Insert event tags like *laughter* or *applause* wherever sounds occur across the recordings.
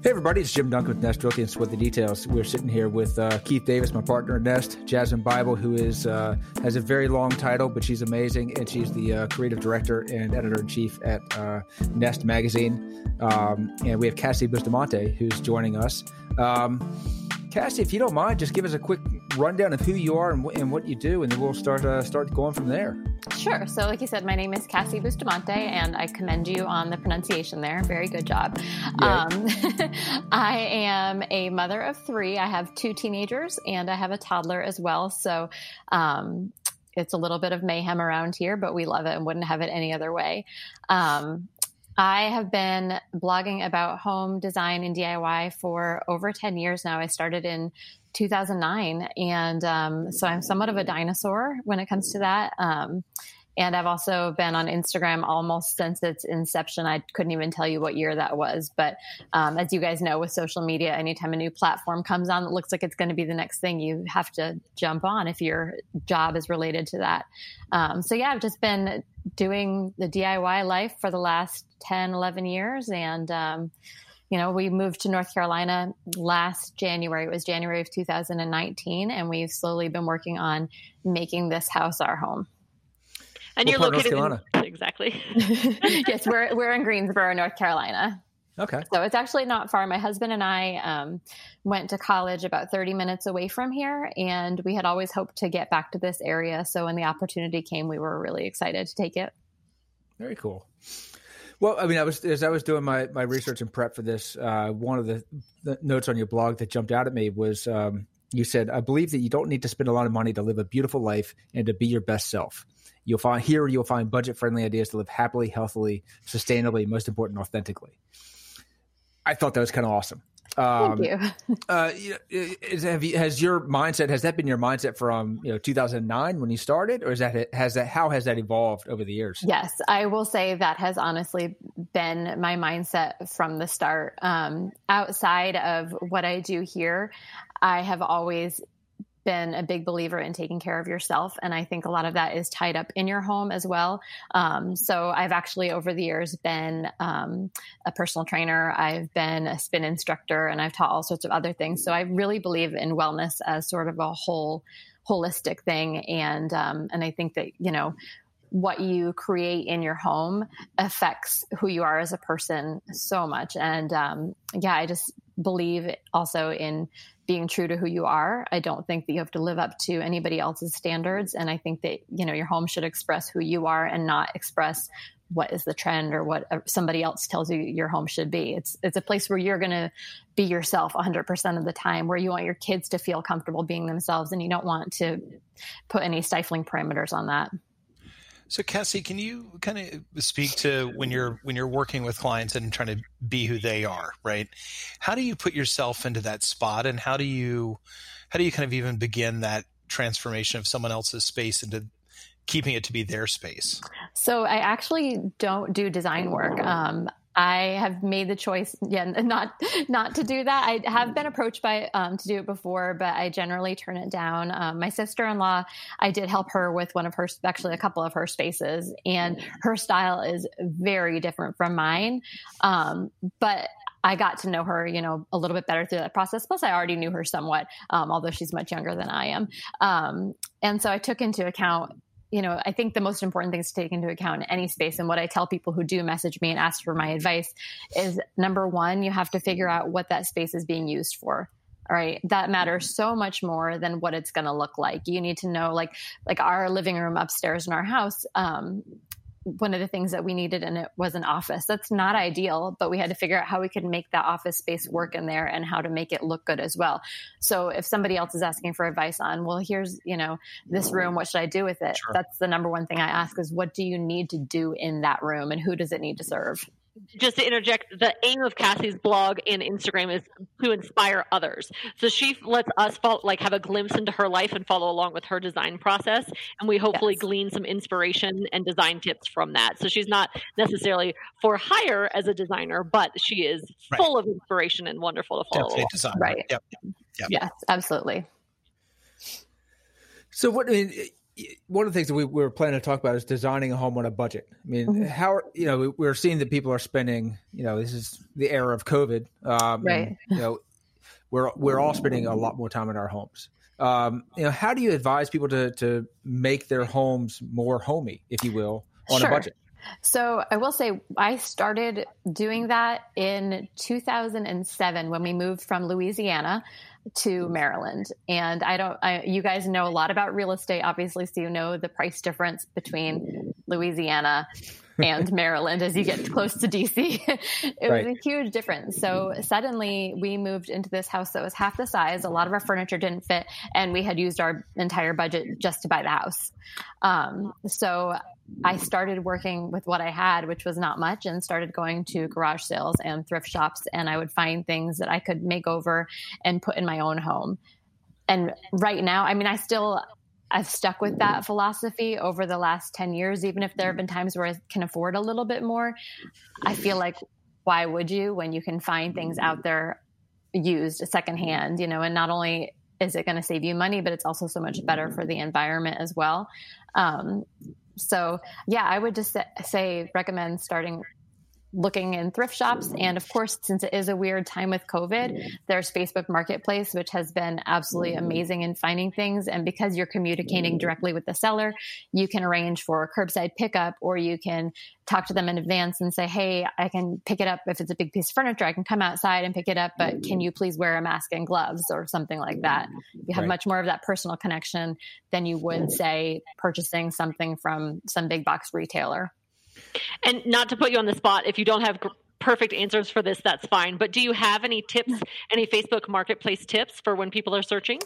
Hey everybody, it's Jim Duncan with Nest Realty and Sweat the Details. We're sitting here with uh, Keith Davis, my partner at Nest, Jasmine Bible, who is uh, has a very long title, but she's amazing, and she's the uh, creative director and editor in chief at uh, Nest Magazine. Um, and we have Cassie Bustamante, who's joining us. Um, Cassie, if you don't mind, just give us a quick rundown of who you are and, and what you do, and then we'll start uh, start going from there. Sure. So, like you said, my name is Cassie Bustamante, and I commend you on the pronunciation there. Very good job. Um, *laughs* I am a mother of three. I have two teenagers, and I have a toddler as well. So, um, it's a little bit of mayhem around here, but we love it and wouldn't have it any other way. Um, I have been blogging about home design and DIY for over 10 years now. I started in 2009. And um, so I'm somewhat of a dinosaur when it comes to that. Um, and I've also been on Instagram almost since its inception. I couldn't even tell you what year that was. But um, as you guys know, with social media, anytime a new platform comes on that looks like it's going to be the next thing, you have to jump on if your job is related to that. Um, so, yeah, I've just been doing the DIY life for the last 10, 11 years. And, um, you know, we moved to North Carolina last January. It was January of 2019, and we've slowly been working on making this house our home. And what you're located in *laughs* exactly. *laughs* yes, we're we're in Greensboro, North Carolina. Okay. So it's actually not far. My husband and I um, went to college about 30 minutes away from here, and we had always hoped to get back to this area. So when the opportunity came, we were really excited to take it. Very cool. Well, I mean, I was as I was doing my my research and prep for this. Uh, one of the, the, notes on your blog that jumped out at me was um, you said, "I believe that you don't need to spend a lot of money to live a beautiful life and to be your best self. You'll find here you'll find budget friendly ideas to live happily, healthily, sustainably, most important, authentically." I thought that was kind of awesome. Um, Thank you. uh, is, have you, has your mindset has that been your mindset from you know 2009 when you started, or is that has that how has that evolved over the years? Yes, I will say that has honestly been my mindset from the start. Um, outside of what I do here, I have always been a big believer in taking care of yourself. And I think a lot of that is tied up in your home as well. Um, so I've actually, over the years, been um, a personal trainer, I've been a spin instructor, and I've taught all sorts of other things. So I really believe in wellness as sort of a whole holistic thing and um, and I think that you know what you create in your home affects who you are as a person so much and um, yeah I just believe also in being true to who you are. I don't think that you have to live up to anybody else's standards. And I think that, you know, your home should express who you are and not express what is the trend or what somebody else tells you your home should be. It's it's a place where you're going to be yourself 100% of the time where you want your kids to feel comfortable being themselves and you don't want to put any stifling parameters on that. So Cassie, can you kind of speak to when you're when you're working with clients and trying to be who they are, right? How do you put yourself into that spot and how do you how do you kind of even begin that transformation of someone else's space into keeping it to be their space? So I actually don't do design work. Um, I have made the choice, yeah, not not to do that. I have been approached by um, to do it before, but I generally turn it down. Um, my sister in law, I did help her with one of her, actually a couple of her spaces, and her style is very different from mine. Um, but I got to know her, you know, a little bit better through that process. Plus, I already knew her somewhat, um, although she's much younger than I am. Um, and so I took into account you know, I think the most important things to take into account in any space, and what I tell people who do message me and ask for my advice is number one, you have to figure out what that space is being used for. All right, that matters so much more than what it's going to look like. You need to know, like, like our living room upstairs in our house. Um, one of the things that we needed and it was an office. That's not ideal, but we had to figure out how we could make that office space work in there and how to make it look good as well. So if somebody else is asking for advice on, well, here's, you know, this room, what should I do with it? Sure. That's the number one thing I ask is what do you need to do in that room and who does it need to serve? Just to interject, the aim of Cassie's blog and Instagram is to inspire others. So she lets us follow, like have a glimpse into her life and follow along with her design process, and we hopefully yes. glean some inspiration and design tips from that. So she's not necessarily for hire as a designer, but she is right. full of inspiration and wonderful to follow. Design. Right. Yep. Yep. Yes, absolutely. So what I mean, one of the things that we, we, were planning to talk about is designing a home on a budget. I mean, mm-hmm. how you know we're seeing that people are spending. You know, this is the era of COVID, um, right? And, you know, we're we're all spending a lot more time in our homes. Um, you know, how do you advise people to to make their homes more homey, if you will, on sure. a budget? So I will say I started doing that in 2007 when we moved from Louisiana to Maryland. And I don't, I, you guys know a lot about real estate, obviously, so you know the price difference between Louisiana and *laughs* Maryland as you get close to DC. *laughs* it right. was a huge difference. So suddenly we moved into this house that was half the size. A lot of our furniture didn't fit, and we had used our entire budget just to buy the house. Um, so I started working with what I had, which was not much, and started going to garage sales and thrift shops. And I would find things that I could make over and put in my own home. And right now, I mean, I still, I've stuck with that philosophy over the last 10 years, even if there have been times where I can afford a little bit more. I feel like, why would you when you can find things out there used secondhand, you know, and not only is it going to save you money, but it's also so much better for the environment as well. Um, so yeah, I would just say recommend starting looking in thrift shops. And of course, since it is a weird time with COVID, there's Facebook Marketplace, which has been absolutely amazing in finding things. And because you're communicating directly with the seller, you can arrange for a curbside pickup or you can talk to them in advance and say, Hey, I can pick it up. If it's a big piece of furniture, I can come outside and pick it up, but can you please wear a mask and gloves or something like that? You have right. much more of that personal connection than you would say purchasing something from some big box retailer. And not to put you on the spot, if you don't have perfect answers for this, that's fine. But do you have any tips, any Facebook Marketplace tips for when people are searching?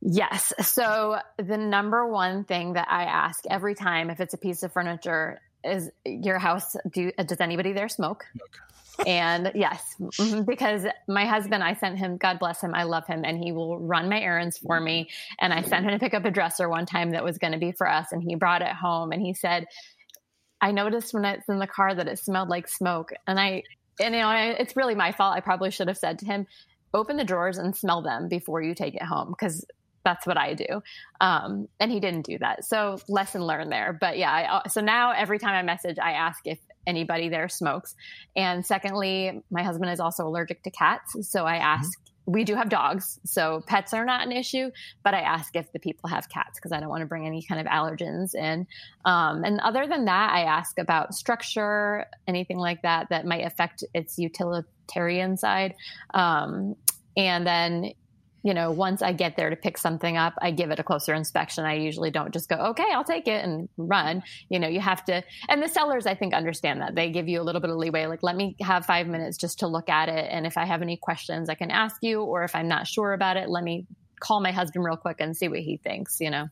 Yes. So the number one thing that I ask every time if it's a piece of furniture is your house do does anybody there smoke? *laughs* and yes, mm-hmm, because my husband, I sent him, God bless him, I love him, and he will run my errands for me. And I sent him to pick up a dresser one time that was going to be for us, and he brought it home, and he said, I noticed when it's in the car that it smelled like smoke. And I, and you know, I, it's really my fault. I probably should have said to him, open the drawers and smell them before you take it home because that's what I do. Um, and he didn't do that. So lesson learned there. But yeah, I, uh, so now every time I message, I ask if anybody there smokes. And secondly, my husband is also allergic to cats. So I ask we do have dogs, so pets are not an issue. But I ask if the people have cats because I don't want to bring any kind of allergens in. Um, and other than that, I ask about structure, anything like that that might affect its utilitarian side. Um, and then you know, once I get there to pick something up, I give it a closer inspection. I usually don't just go, okay, I'll take it and run. You know, you have to, and the sellers, I think, understand that. They give you a little bit of leeway. Like, let me have five minutes just to look at it. And if I have any questions, I can ask you. Or if I'm not sure about it, let me call my husband real quick and see what he thinks, you know.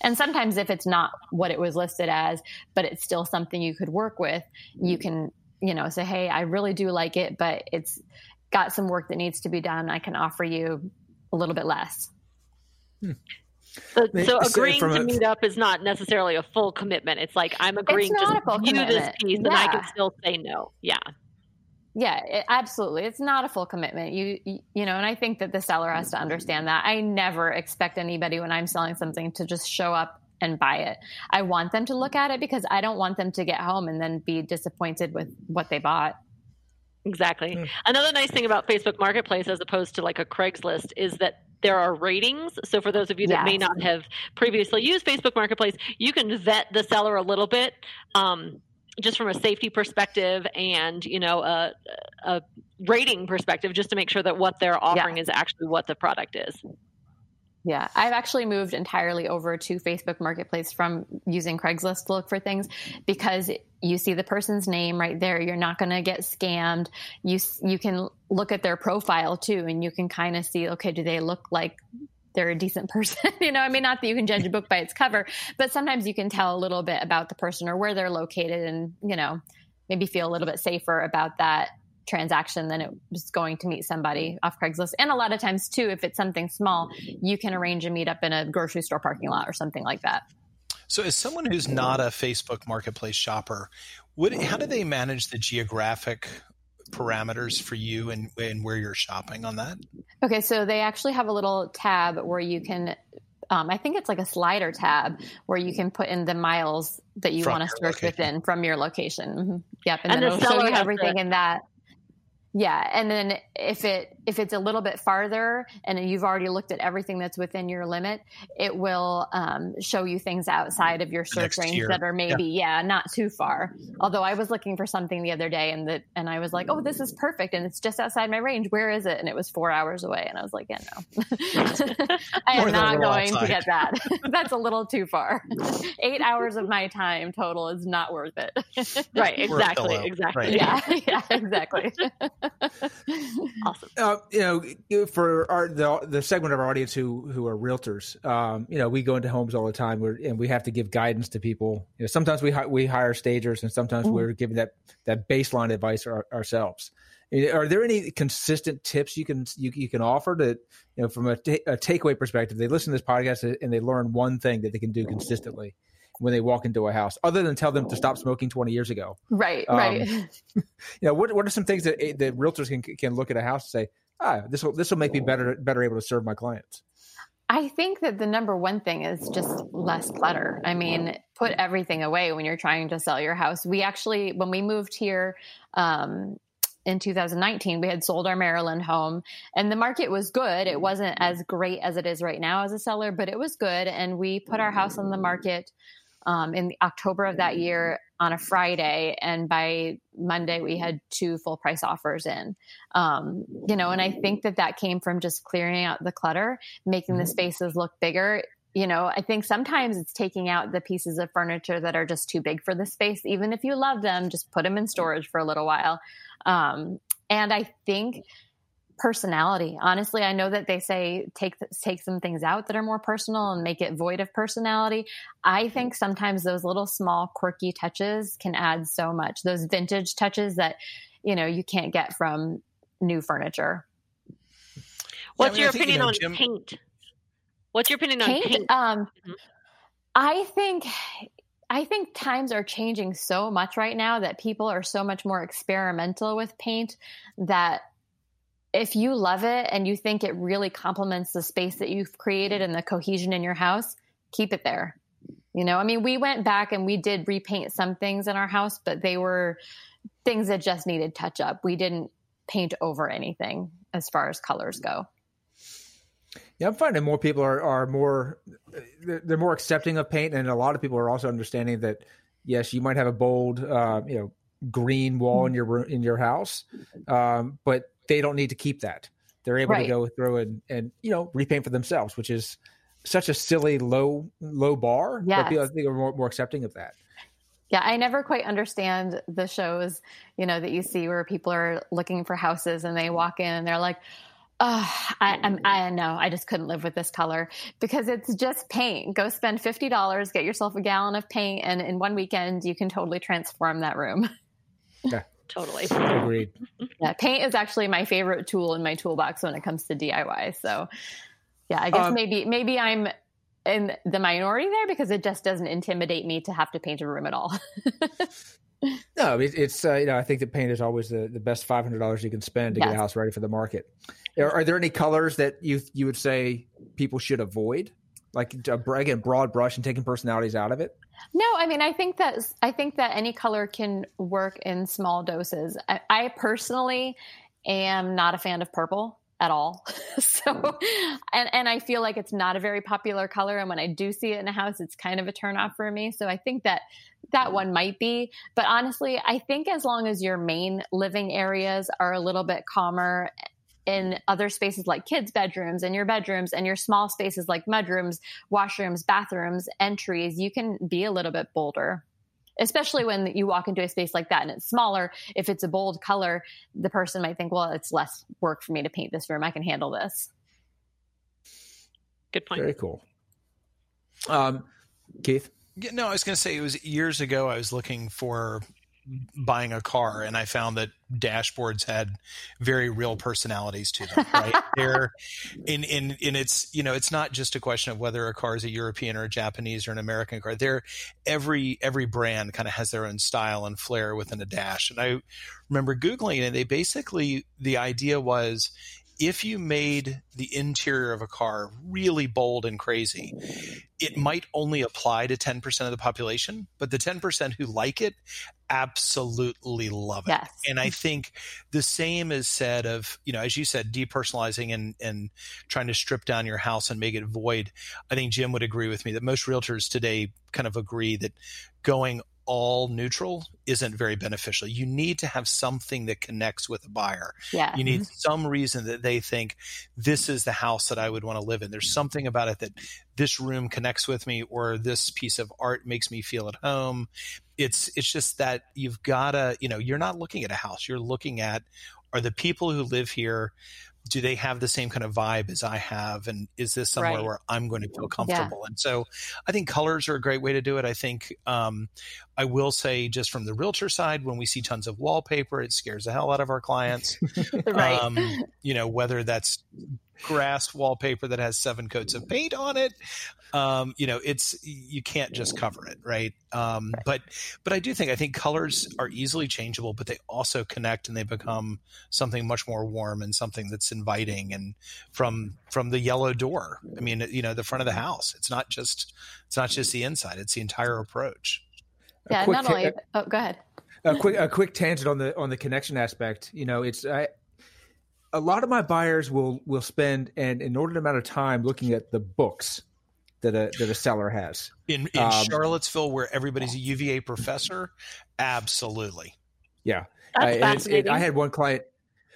And sometimes if it's not what it was listed as, but it's still something you could work with, you can, you know, say, hey, I really do like it, but it's, got some work that needs to be done. I can offer you a little bit less. Hmm. So, so agreeing to meet up is not necessarily a full commitment. It's like I'm agreeing to view this piece, yeah. and I can still say no. Yeah, yeah, it, absolutely. It's not a full commitment. You, you, you know, and I think that the seller has to understand that. I never expect anybody when I'm selling something to just show up and buy it. I want them to look at it because I don't want them to get home and then be disappointed with what they bought. Exactly. Mm. Another nice thing about Facebook Marketplace as opposed to like a Craigslist is that there are ratings. So for those of you that may not have previously used Facebook Marketplace, you can vet the seller a little bit. Um, just from a safety perspective and you know a, a rating perspective just to make sure that what they're offering yeah. is actually what the product is yeah, I've actually moved entirely over to Facebook Marketplace from using Craigslist to look for things because you see the person's name right there. You're not going to get scammed. You you can look at their profile too, and you can kind of see, okay, do they look like they're a decent *laughs* person? you know, I mean, not that you can judge a book by its cover, but sometimes you can tell a little bit about the person or where they're located, and you know, maybe feel a little bit safer about that transaction than it was going to meet somebody off Craigslist. And a lot of times too, if it's something small, you can arrange a meetup in a grocery store parking lot or something like that. So, as someone who's not a Facebook Marketplace shopper, what, how do they manage the geographic parameters for you and, and where you're shopping on that? Okay, so they actually have a little tab where you can um, I think it's like a slider tab where you can put in the miles that you want to search location. within from your location. Mm-hmm. Yep, and, and then the it'll show you everything in that. Yeah, and then if it if it's a little bit farther and you've already looked at everything that's within your limit, it will um, show you things outside of your search range that are maybe yeah. yeah. not too far. Although I was looking for something the other day and that and I was like, oh, this is perfect and it's just outside my range. Where is it? And it was four hours away, and I was like, yeah, no, *laughs* I am not going outside. to get that. *laughs* *laughs* that's a little too far. Eight hours of my time total is not worth it. right? Exactly. Exactly. Right. Yeah. Yeah. Exactly. *laughs* awesome. Uh, you know, for our the, the segment of our audience who who are realtors, um, you know, we go into homes all the time, and we have to give guidance to people. You know, sometimes we we hire stagers, and sometimes mm-hmm. we're giving that that baseline advice our, ourselves. Are there any consistent tips you can you, you can offer to you know from a, t- a takeaway perspective? They listen to this podcast and they learn one thing that they can do consistently when they walk into a house, other than tell them to stop smoking 20 years ago. Right, um, right. *laughs* you know, what what are some things that that realtors can can look at a house and say, ah, this will this will make me better better able to serve my clients. I think that the number one thing is just less clutter. I mean, put everything away when you're trying to sell your house. We actually, when we moved here, um, in 2019 we had sold our maryland home and the market was good it wasn't as great as it is right now as a seller but it was good and we put our house on the market um, in October of that year on a Friday, and by Monday we had two full price offers in. Um, you know, and I think that that came from just clearing out the clutter, making the mm-hmm. spaces look bigger. You know, I think sometimes it's taking out the pieces of furniture that are just too big for the space. Even if you love them, just put them in storage for a little while. Um, and I think personality. Honestly, I know that they say take take some things out that are more personal and make it void of personality. I think sometimes those little small quirky touches can add so much. Those vintage touches that you know you can't get from new furniture. What's yeah, I mean, your opinion you know, on Jim... paint? What's your opinion paint? on paint? Um, mm-hmm. I think I think times are changing so much right now that people are so much more experimental with paint that if you love it and you think it really complements the space that you've created and the cohesion in your house, keep it there. You know, I mean, we went back and we did repaint some things in our house, but they were things that just needed touch up. We didn't paint over anything as far as colors go. Yeah, I'm finding more people are, are more they're more accepting of paint, and a lot of people are also understanding that yes, you might have a bold, uh, you know, green wall in your in your house, um, but they don't need to keep that. They're able right. to go through and, and you know repaint for themselves, which is such a silly low low bar. Yeah, but people I think are more, more accepting of that. Yeah, I never quite understand the shows, you know, that you see where people are looking for houses and they walk in and they're like, "Oh, I, I'm, I know, I just couldn't live with this color because it's just paint. Go spend fifty dollars, get yourself a gallon of paint, and in one weekend you can totally transform that room." Yeah, totally. Agreed. Yeah, paint is actually my favorite tool in my toolbox when it comes to DIY. So, yeah, I guess um, maybe maybe I'm in the minority there because it just doesn't intimidate me to have to paint a room at all. *laughs* no, it's uh, you know I think that paint is always the, the best five hundred dollars you can spend to yes. get a house ready for the market. Are, are, there any colors that you you would say people should avoid, like again broad brush and taking personalities out of it? No, I mean, I think that I think that any color can work in small doses. I, I personally am not a fan of purple at all. *laughs* so, hmm. and and I feel like it's not a very popular color, and when I do see it in a house, it's kind of a turnoff for me. So I think that that hmm. one might be, but honestly, I think as long as your main living areas are a little bit calmer in other spaces like kids' bedrooms and your bedrooms and your small spaces like mudrooms, washrooms, bathrooms, entries, you can be a little bit bolder. Especially when you walk into a space like that and it's smaller. If it's a bold color, the person might think, well, it's less work for me to paint this room. I can handle this. Good point. Very cool. Um, Keith? Yeah, no, I was going to say it was years ago. I was looking for buying a car and I found that dashboards had very real personalities to them, *laughs* right? They're in, in, in it's, you know, it's not just a question of whether a car is a European or a Japanese or an American car. They're every, every brand kind of has their own style and flair within a dash. And I remember Googling and they basically, the idea was if you made the interior of a car really bold and crazy, it might only apply to 10% of the population, but the 10% who like it absolutely love it. Yes. And I think the same is said of, you know, as you said, depersonalizing and, and trying to strip down your house and make it void. I think Jim would agree with me that most realtors today kind of agree that going all neutral isn't very beneficial. You need to have something that connects with a buyer. Yeah. You need mm-hmm. some reason that they think this is the house that I would want to live in. There's something about it that this room connects with me or this piece of art makes me feel at home. It's it's just that you've got to, you know, you're not looking at a house. You're looking at are the people who live here do they have the same kind of vibe as I have? And is this somewhere right. where I'm going to feel comfortable? Yeah. And so I think colors are a great way to do it. I think um, I will say, just from the realtor side, when we see tons of wallpaper, it scares the hell out of our clients. *laughs* right. Um, you know, whether that's grass wallpaper that has seven coats of paint on it. Um, you know, it's you can't just cover it, right? Um, right? But but I do think I think colors are easily changeable, but they also connect and they become something much more warm and something that's inviting. And from from the yellow door, I mean, you know, the front of the house. It's not just it's not just the inside; it's the entire approach. Yeah, not only. oh, go ahead. A quick a quick tangent on the on the connection aspect. You know, it's I a lot of my buyers will will spend an inordinate amount of time looking at the books that a that a seller has in in um, Charlottesville, where everybody's a UVA professor. Absolutely, yeah. I, it, I had one client.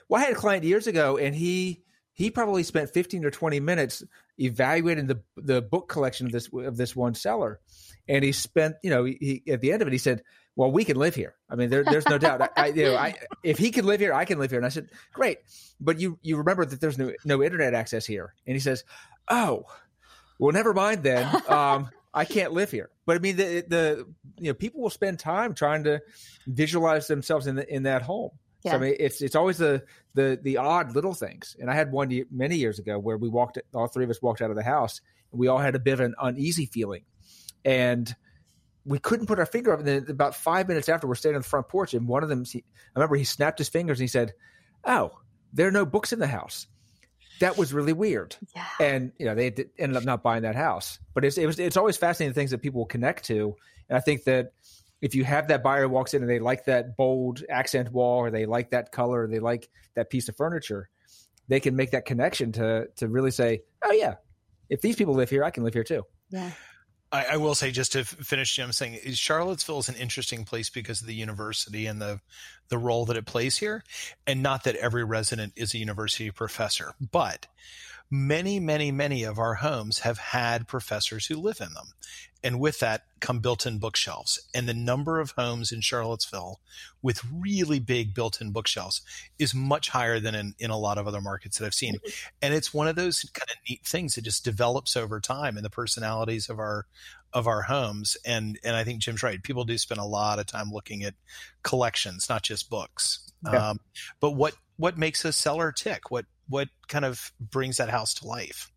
Well, I had a client years ago, and he he probably spent fifteen or twenty minutes evaluating the the book collection of this of this one seller, and he spent you know he at the end of it he said well, we can live here. I mean, there, there's no doubt. I, I, you know, I, *laughs* if he can live here, I can live here. And I said, great, but you you remember that there's no no internet access here. And he says, oh, well, never mind then. Um, I can't live here. But I mean, the the you know people will spend time trying to visualize themselves in the, in that home. Yeah. So I mean, it's it's always the the the odd little things. And I had one many years ago where we walked, all three of us walked out of the house, and we all had a bit of an uneasy feeling, and we couldn't put our finger up. And then about five minutes after, we're standing on the front porch, and one of them, he, I remember he snapped his fingers and he said, "Oh, there are no books in the house." That was really weird. Yeah. And you know, they did, ended up not buying that house. But it's it was it's always fascinating things that people will connect to, and I think that if you have that buyer walks in and they like that bold accent wall, or they like that color, or they like that piece of furniture, they can make that connection to to really say, "Oh yeah, if these people live here, I can live here too." Yeah. I, I, will say just to finish Jim saying eh, Charlottesville is an interesting place because of the university and the the role that it plays here, and not that every resident is a university professor, but many, many, many of our homes have had professors who live in them. And with that come built in bookshelves. And the number of homes in Charlottesville with really big built in bookshelves is much higher than in, in a lot of other markets that I've seen. Mm-hmm. And it's one of those kind of neat things that just develops over time in the personalities of our of our homes. And and I think Jim's right. People do spend a lot of time looking at collections, not just books. Yeah. Um, but what what makes a seller tick? What what kind of brings that house to life?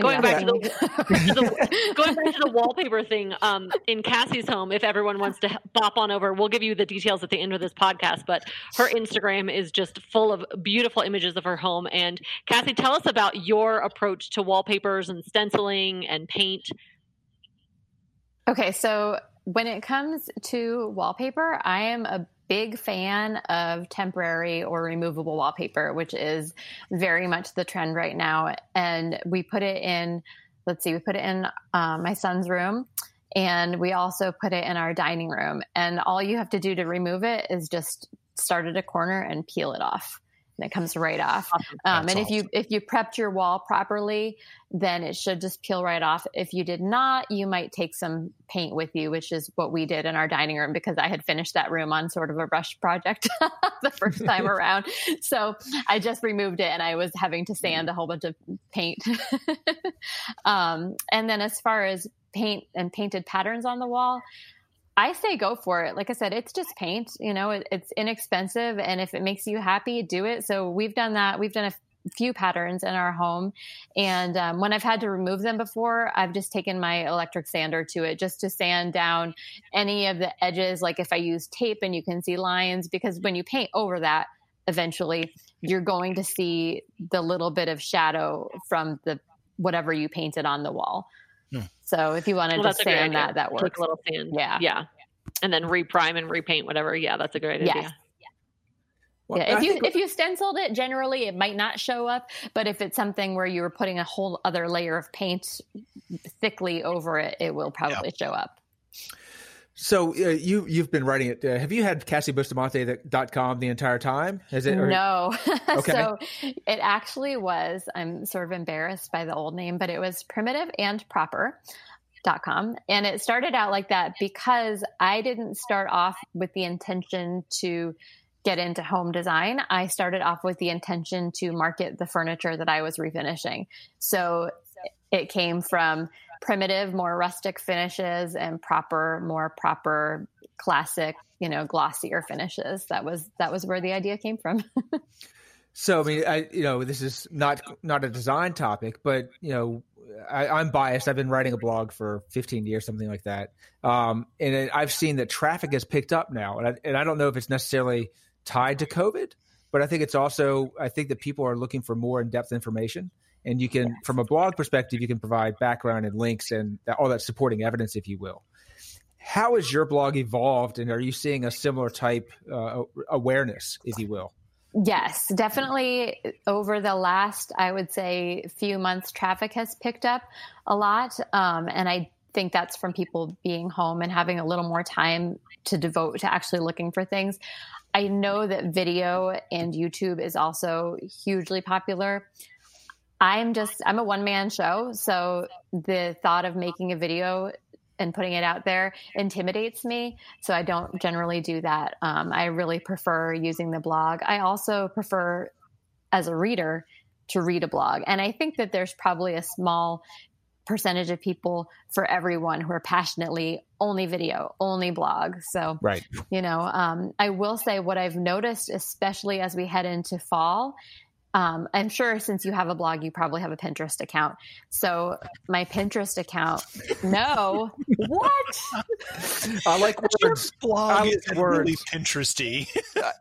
Going back to, the, *laughs* to the, going back to the wallpaper thing um, in Cassie's home. If everyone wants to bop on over, we'll give you the details at the end of this podcast. But her Instagram is just full of beautiful images of her home. And Cassie, tell us about your approach to wallpapers and stenciling and paint. Okay, so when it comes to wallpaper, I am a big fan of temporary or removable wallpaper, which is very much the trend right now. And we put it in, let's see, we put it in um, my son's room and we also put it in our dining room. And all you have to do to remove it is just start at a corner and peel it off and it comes right off. Um, and awesome. if you if you prepped your wall properly, then it should just peel right off. If you did not, you might take some paint with you, which is what we did in our dining room because I had finished that room on sort of a rush project *laughs* the first time *laughs* around. So I just removed it and I was having to sand a whole bunch of paint. *laughs* um, and then as far as paint and painted patterns on the wall, I say go for it. Like I said, it's just paint. You know, it, it's inexpensive, and if it makes you happy, do it. So we've done that. We've done a few patterns in our home, and um, when I've had to remove them before, I've just taken my electric sander to it just to sand down any of the edges. Like if I use tape and you can see lines, because when you paint over that, eventually you're going to see the little bit of shadow from the whatever you painted on the wall. So if you wanted well, to sand that, that works. Like a little sand. Yeah. Yeah. And then reprime and repaint whatever. Yeah, that's a great yes. idea. Well, yeah, if you if you stenciled it, generally it might not show up. But if it's something where you were putting a whole other layer of paint thickly over it, it will probably yeah. show up. So uh, you you've been writing it. Uh, have you had CassieBustamante.com the entire time? Has it? Or... No. *laughs* okay. so it actually was. I'm sort of embarrassed by the old name, but it was primitive and proper. Dot com and it started out like that because I didn't start off with the intention to get into home design, I started off with the intention to market the furniture that I was refinishing. So it came from primitive, more rustic finishes and proper, more proper classic, you know, glossier finishes. That was that was where the idea came from. *laughs* so I mean, I you know, this is not not a design topic, but you know, I, am biased. I've been writing a blog for 15 years, something like that, um, and I've seen that traffic has picked up now, and I, and I don't know if it's necessarily tied to COVID, but I think it's also I think that people are looking for more in depth information, and you can, from a blog perspective, you can provide background and links and all that supporting evidence, if you will. How has your blog evolved, and are you seeing a similar type uh, awareness, if you will? Yes, definitely. Over the last, I would say, few months, traffic has picked up a lot, um, and I think that's from people being home and having a little more time to devote to actually looking for things. I know that video and YouTube is also hugely popular. I'm just, I'm a one man show. So the thought of making a video and putting it out there intimidates me. So I don't generally do that. Um, I really prefer using the blog. I also prefer, as a reader, to read a blog. And I think that there's probably a small percentage of people for everyone who are passionately only video, only blog. So, right. you know, um, I will say what I've noticed, especially as we head into fall, um, I'm sure since you have a blog, you probably have a Pinterest account. So my Pinterest account, no, *laughs* what? I like words. blog I like is words. really Pinteresty.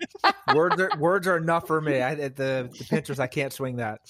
*laughs* words are words are enough for me. I, the the Pinterest, I can't swing that.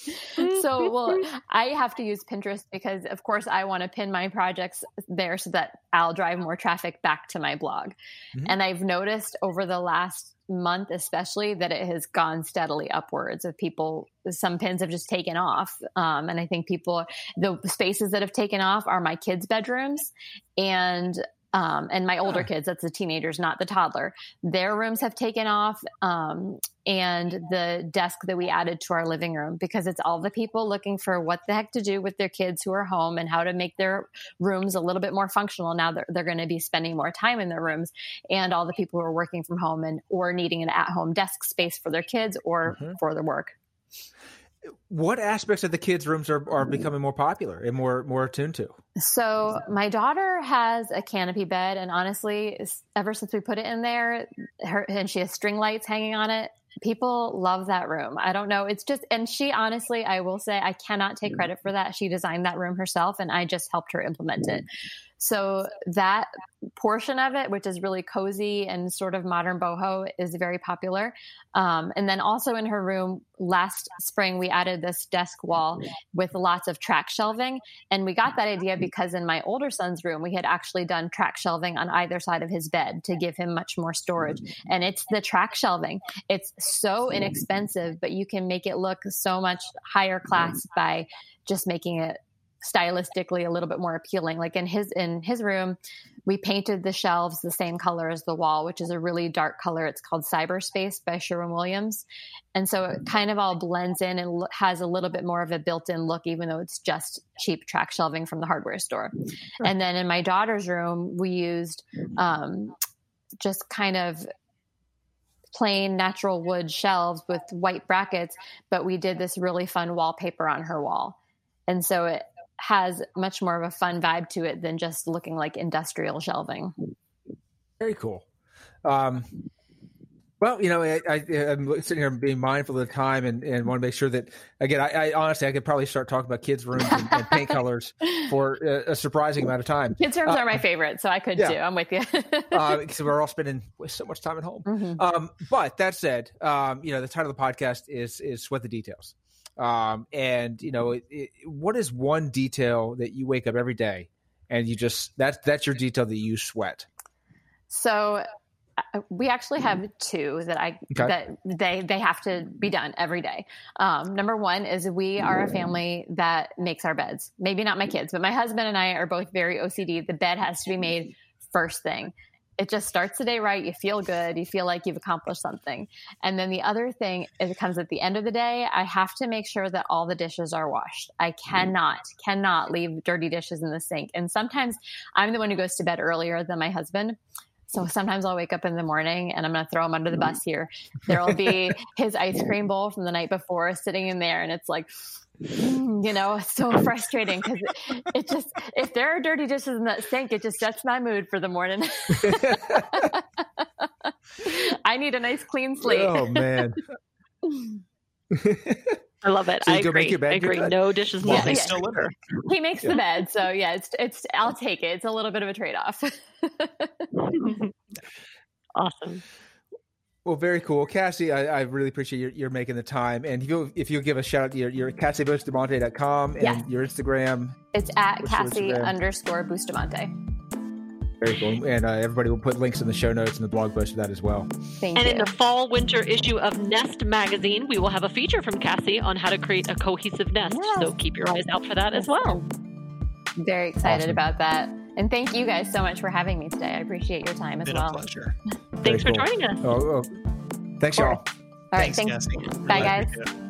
So well, I have to use Pinterest because, of course, I want to pin my projects there so that I'll drive more traffic back to my blog. Mm-hmm. And I've noticed over the last month especially that it has gone steadily upwards of people some pins have just taken off. Um, and i think people the spaces that have taken off are my kids bedrooms and um, and my older kids that's the teenagers not the toddler. Their rooms have taken off um, and the desk that we added to our living room because it's all the people looking for what the heck to do with their kids who are home and how to make their rooms a little bit more functional now that they're going to be spending more time in their rooms and all the people who are working from home and or needing an at-home desk space for their kids or mm-hmm. for their work what aspects of the kids' rooms are, are becoming more popular and more more attuned to? So my daughter has a canopy bed, and honestly, ever since we put it in there, her, and she has string lights hanging on it. People love that room. I don't know. It's just, and she honestly, I will say, I cannot take mm-hmm. credit for that. She designed that room herself, and I just helped her implement it. So that portion of it, which is really cozy and sort of modern boho, is very popular. Um, and then also in her room, last spring we added this desk wall with lots of track shelving, and we got that idea because in my older son's room we had actually done track shelving on either side of his bed to give him much more storage. And it's the track shelving. It's so inexpensive, but you can make it look so much higher class by just making it stylistically a little bit more appealing. Like in his in his room, we painted the shelves the same color as the wall, which is a really dark color. It's called Cyberspace by Sherwin Williams, and so it kind of all blends in and has a little bit more of a built-in look, even though it's just cheap track shelving from the hardware store. And then in my daughter's room, we used um, just kind of plain natural wood shelves with white brackets, but we did this really fun wallpaper on her wall. And so it has much more of a fun vibe to it than just looking like industrial shelving. Very cool. Um, Well, you know, I, I, am sitting here being mindful of the time and, and want to make sure that, again, I, I honestly, I could probably start talking about kids' rooms and, and paint *laughs* colors for a, a, surprising amount of time. Kids' rooms uh, are my favorite, so I could yeah. too. I'm with you. uh, *laughs* because we're all spending so much time at home. Mm-hmm. Um, but that said, um, you know, the title of the podcast is is Sweat the Details. Um, and, you know, it, it, what is one detail that you wake up every day and you just, that's, that's your detail that you sweat? So uh, we actually have two that I okay. that they they have to be done every day. Um, number one is we are a family that makes our beds. Maybe not my kids, but my husband and I are both very OCD. The bed has to be made first thing. It just starts the day right. You feel good. You feel like you've accomplished something. And then the other thing is it comes at the end of the day. I have to make sure that all the dishes are washed. I mm-hmm. cannot, cannot leave dirty dishes in the sink. And sometimes I'm the one who goes to bed earlier than my husband. So sometimes I'll wake up in the morning and I'm going to throw him under the mm-hmm. bus here. There'll be *laughs* his ice cream bowl from the night before sitting in there. And it's like, you know, so frustrating because it, it, just, if there are dirty dishes in that sink, it just sets my mood for the morning. *laughs* I need a nice clean slate. Oh, man. I love it. So I agree. I agree. No dishes yeah, yeah. still litter. He makes yeah. the bed, so yeah, it's it's. I'll take it. It's a little bit of a trade off. *laughs* *laughs* awesome. Well, very cool, Cassie. I, I really appreciate your, your making the time. And if you if you give a shout out to your your CassieBustamante.com and yes. your Instagram, it's at Cassie underscore Bustamante. Very cool. And uh, everybody will put links in the show notes and the blog post for that as well. Thank and you. in the fall winter issue of Nest magazine, we will have a feature from Cassie on how to create a cohesive nest. Yes. So keep your eyes out for that as well. Very excited awesome. about that. And thank you guys so much for having me today. I appreciate your time as Been well. A pleasure. Thanks for joining us. Oh, oh. Thanks, y'all. All right. Thanks. thanks. Bye, guys.